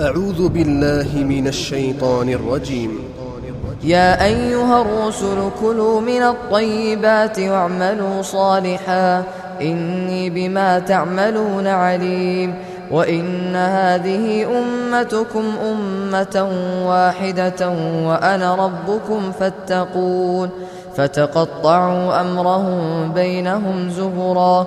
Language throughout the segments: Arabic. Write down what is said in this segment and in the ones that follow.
أعوذ بالله من الشيطان الرجيم. يا أيها الرسل كلوا من الطيبات واعملوا صالحا. إني بما تعملون عليم. وإن هذه أمتكم أمة واحدة وأنا ربكم فاتقون. فتقطعوا أمرهم بينهم زهرا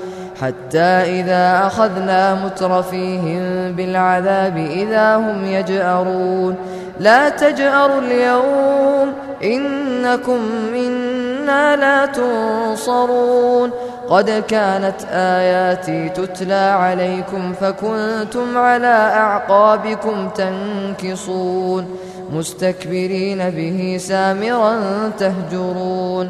حتى إذا أخذنا مترفيهم بالعذاب إذا هم يجأرون. لا تجأروا اليوم إنكم منا لا تنصرون. قد كانت آياتي تتلى عليكم فكنتم على أعقابكم تنكصون. مستكبرين به سامرا تهجرون.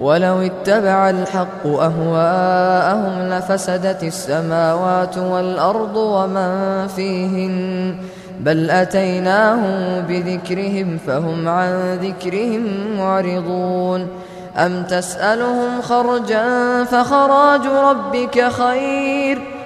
ولو اتبع الحق أهواءهم لفسدت السماوات والأرض ومن فيهن بل أتيناهم بذكرهم فهم عن ذكرهم معرضون أم تسألهم خرجا فخراج ربك خير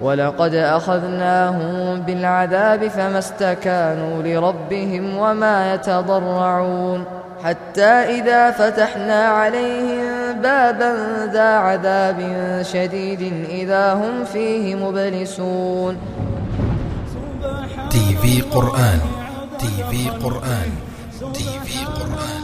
ولقد أخذناهم بالعذاب فما استكانوا لربهم وما يتضرعون حتى إذا فتحنا عليهم بابا ذا عذاب شديد إذا هم فيه مبلسون. TV قرآن TV قرآن TV قرآن.